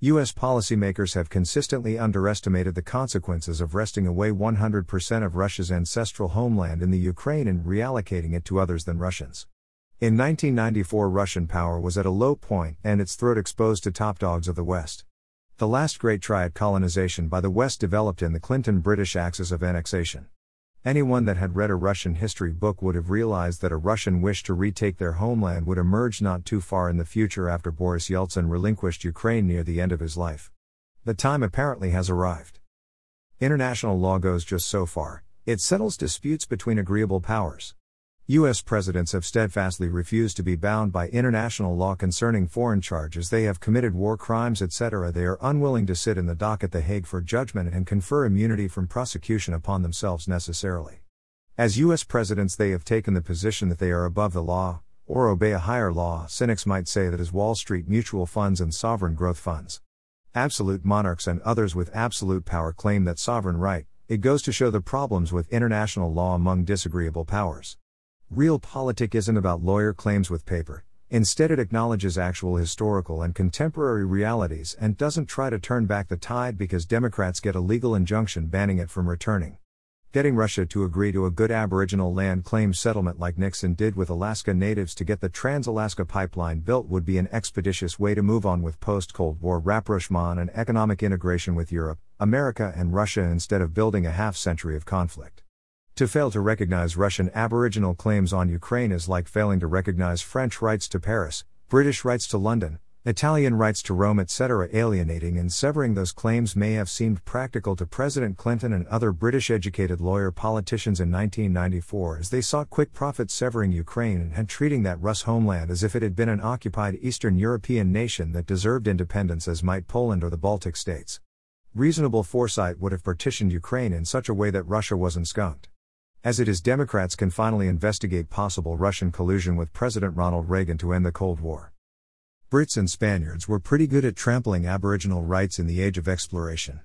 U.S. policymakers have consistently underestimated the consequences of wresting away 100% of Russia's ancestral homeland in the Ukraine and reallocating it to others than Russians. In 1994, Russian power was at a low point and its throat exposed to top dogs of the West. The last great triad colonization by the West developed in the Clinton British axis of annexation. Anyone that had read a Russian history book would have realized that a Russian wish to retake their homeland would emerge not too far in the future after Boris Yeltsin relinquished Ukraine near the end of his life. The time apparently has arrived. International law goes just so far, it settles disputes between agreeable powers. U.S. presidents have steadfastly refused to be bound by international law concerning foreign charges they have committed war crimes, etc. They are unwilling to sit in the dock at The Hague for judgment and confer immunity from prosecution upon themselves necessarily. As U.S. presidents, they have taken the position that they are above the law, or obey a higher law. Cynics might say that as Wall Street mutual funds and sovereign growth funds. Absolute monarchs and others with absolute power claim that sovereign right, it goes to show the problems with international law among disagreeable powers. Realpolitik isn't about lawyer claims with paper, instead, it acknowledges actual historical and contemporary realities and doesn't try to turn back the tide because Democrats get a legal injunction banning it from returning. Getting Russia to agree to a good Aboriginal land claim settlement like Nixon did with Alaska Natives to get the Trans Alaska Pipeline built would be an expeditious way to move on with post Cold War rapprochement and economic integration with Europe, America, and Russia instead of building a half century of conflict. To fail to recognize Russian Aboriginal claims on Ukraine is like failing to recognize French rights to Paris, British rights to London, Italian rights to Rome, etc. Alienating and severing those claims may have seemed practical to President Clinton and other British educated lawyer politicians in 1994 as they sought quick profit severing Ukraine and treating that Rus homeland as if it had been an occupied Eastern European nation that deserved independence as might Poland or the Baltic states. Reasonable foresight would have partitioned Ukraine in such a way that Russia wasn't skunked. As it is, Democrats can finally investigate possible Russian collusion with President Ronald Reagan to end the Cold War. Brits and Spaniards were pretty good at trampling Aboriginal rights in the age of exploration.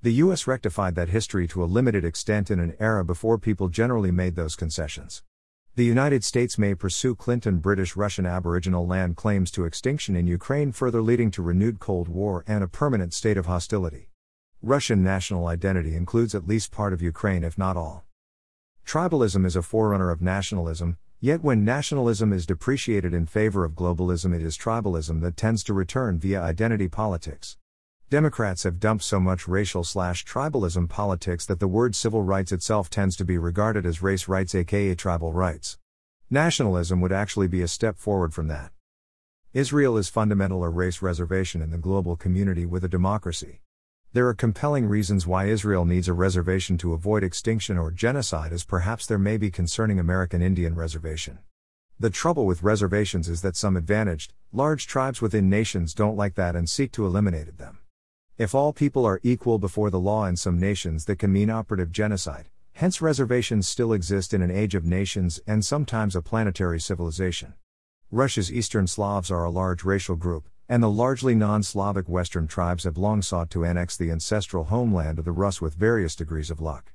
The US rectified that history to a limited extent in an era before people generally made those concessions. The United States may pursue Clinton British Russian Aboriginal land claims to extinction in Ukraine, further leading to renewed Cold War and a permanent state of hostility. Russian national identity includes at least part of Ukraine, if not all. Tribalism is a forerunner of nationalism, yet when nationalism is depreciated in favor of globalism, it is tribalism that tends to return via identity politics. Democrats have dumped so much racial slash tribalism politics that the word civil rights itself tends to be regarded as race rights, aka tribal rights. Nationalism would actually be a step forward from that. Israel is fundamental a race reservation in the global community with a democracy. There are compelling reasons why Israel needs a reservation to avoid extinction or genocide, as perhaps there may be concerning American Indian Reservation. The trouble with reservations is that some advantaged, large tribes within nations don't like that and seek to eliminate them. If all people are equal before the law in some nations, that can mean operative genocide, hence, reservations still exist in an age of nations and sometimes a planetary civilization. Russia's Eastern Slavs are a large racial group, and the largely non Slavic Western tribes have long sought to annex the ancestral homeland of the Rus with various degrees of luck.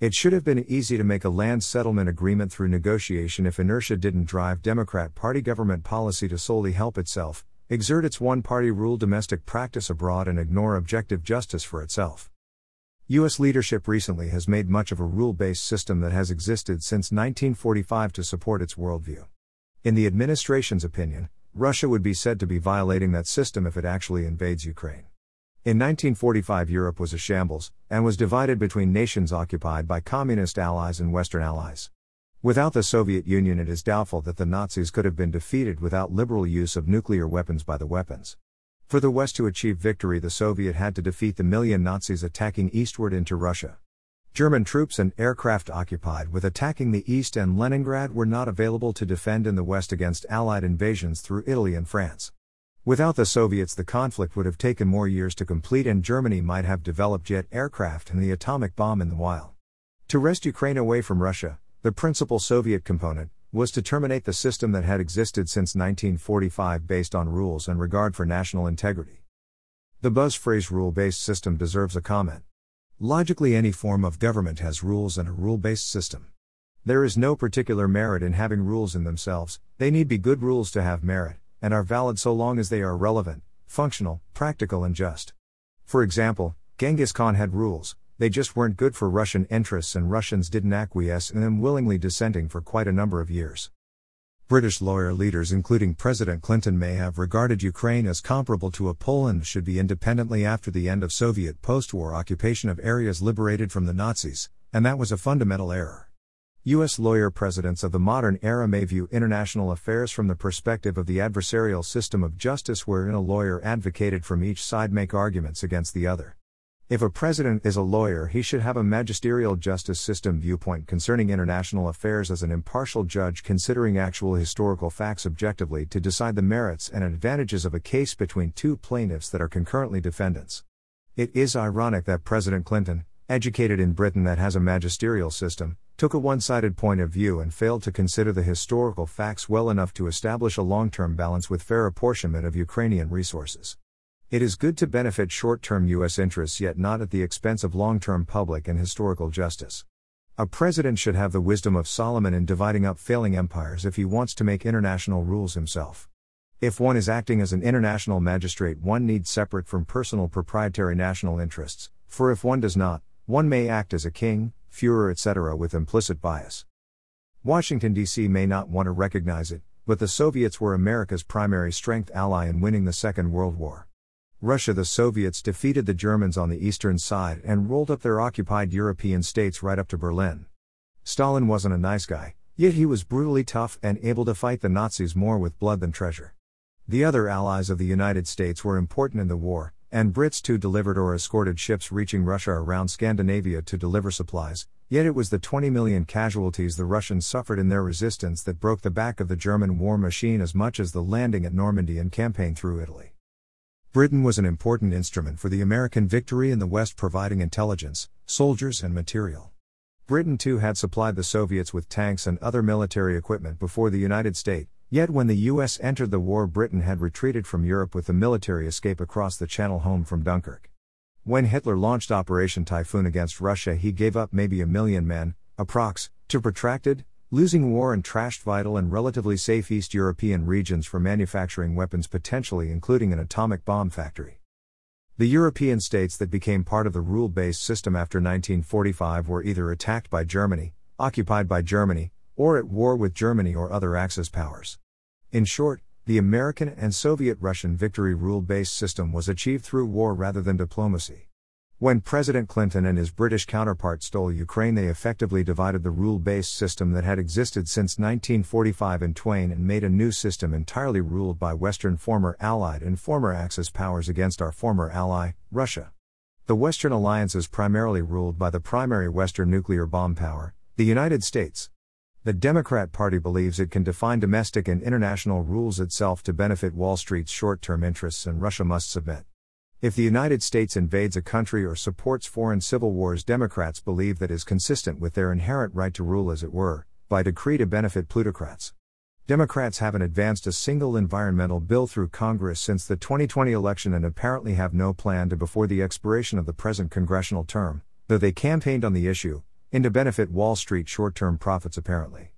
It should have been easy to make a land settlement agreement through negotiation if inertia didn't drive Democrat Party government policy to solely help itself, exert its one party rule domestic practice abroad, and ignore objective justice for itself. U.S. leadership recently has made much of a rule based system that has existed since 1945 to support its worldview. In the administration's opinion, Russia would be said to be violating that system if it actually invades Ukraine. In 1945, Europe was a shambles, and was divided between nations occupied by communist allies and Western allies. Without the Soviet Union, it is doubtful that the Nazis could have been defeated without liberal use of nuclear weapons by the weapons. For the West to achieve victory, the Soviet had to defeat the million Nazis attacking eastward into Russia. German troops and aircraft occupied with attacking the east and Leningrad were not available to defend in the west against Allied invasions through Italy and France. Without the Soviets, the conflict would have taken more years to complete, and Germany might have developed jet aircraft and the atomic bomb in the wild. To wrest Ukraine away from Russia, the principal Soviet component was to terminate the system that had existed since 1945 based on rules and regard for national integrity. The buzz phrase rule based system deserves a comment. Logically, any form of government has rules and a rule based system. There is no particular merit in having rules in themselves, they need be good rules to have merit, and are valid so long as they are relevant, functional, practical, and just. For example, Genghis Khan had rules, they just weren't good for Russian interests, and Russians didn't acquiesce in them, willingly dissenting for quite a number of years. British lawyer leaders, including President Clinton, may have regarded Ukraine as comparable to a Poland should be independently after the end of Soviet post war occupation of areas liberated from the Nazis, and that was a fundamental error. U.S. lawyer presidents of the modern era may view international affairs from the perspective of the adversarial system of justice, wherein a lawyer advocated from each side make arguments against the other. If a president is a lawyer, he should have a magisterial justice system viewpoint concerning international affairs as an impartial judge considering actual historical facts objectively to decide the merits and advantages of a case between two plaintiffs that are concurrently defendants. It is ironic that President Clinton, educated in Britain that has a magisterial system, took a one sided point of view and failed to consider the historical facts well enough to establish a long term balance with fair apportionment of Ukrainian resources. It is good to benefit short term U.S. interests, yet not at the expense of long term public and historical justice. A president should have the wisdom of Solomon in dividing up failing empires if he wants to make international rules himself. If one is acting as an international magistrate, one needs separate from personal proprietary national interests, for if one does not, one may act as a king, Fuhrer, etc., with implicit bias. Washington, D.C. may not want to recognize it, but the Soviets were America's primary strength ally in winning the Second World War. Russia the Soviets defeated the Germans on the eastern side and rolled up their occupied European states right up to Berlin. Stalin wasn't a nice guy, yet he was brutally tough and able to fight the Nazis more with blood than treasure. The other allies of the United States were important in the war, and Brits too delivered or escorted ships reaching Russia around Scandinavia to deliver supplies, yet it was the 20 million casualties the Russians suffered in their resistance that broke the back of the German war machine as much as the landing at Normandy and campaign through Italy. Britain was an important instrument for the American victory in the West, providing intelligence, soldiers, and material. Britain too had supplied the Soviets with tanks and other military equipment before the United States, yet when the US entered the war, Britain had retreated from Europe with the military escape across the Channel home from Dunkirk. When Hitler launched Operation Typhoon against Russia, he gave up maybe a million men, approx, to protracted, losing war and trashed vital and relatively safe East European regions for manufacturing weapons, potentially including an atomic bomb factory. The European states that became part of the rule based system after 1945 were either attacked by Germany, occupied by Germany, or at war with Germany or other Axis powers. In short, the American and Soviet Russian victory rule based system was achieved through war rather than diplomacy. When President Clinton and his British counterpart stole Ukraine, they effectively divided the rule based system that had existed since 1945 in twain and made a new system entirely ruled by Western former Allied and former Axis powers against our former ally, Russia. The Western alliance is primarily ruled by the primary Western nuclear bomb power, the United States. The Democrat Party believes it can define domestic and international rules itself to benefit Wall Street's short term interests, and Russia must submit. If the United States invades a country or supports foreign civil wars, Democrats believe that is consistent with their inherent right to rule, as it were, by decree to benefit plutocrats. Democrats haven't advanced a single environmental bill through Congress since the 2020 election and apparently have no plan to before the expiration of the present congressional term, though they campaigned on the issue, and to benefit Wall Street short term profits apparently.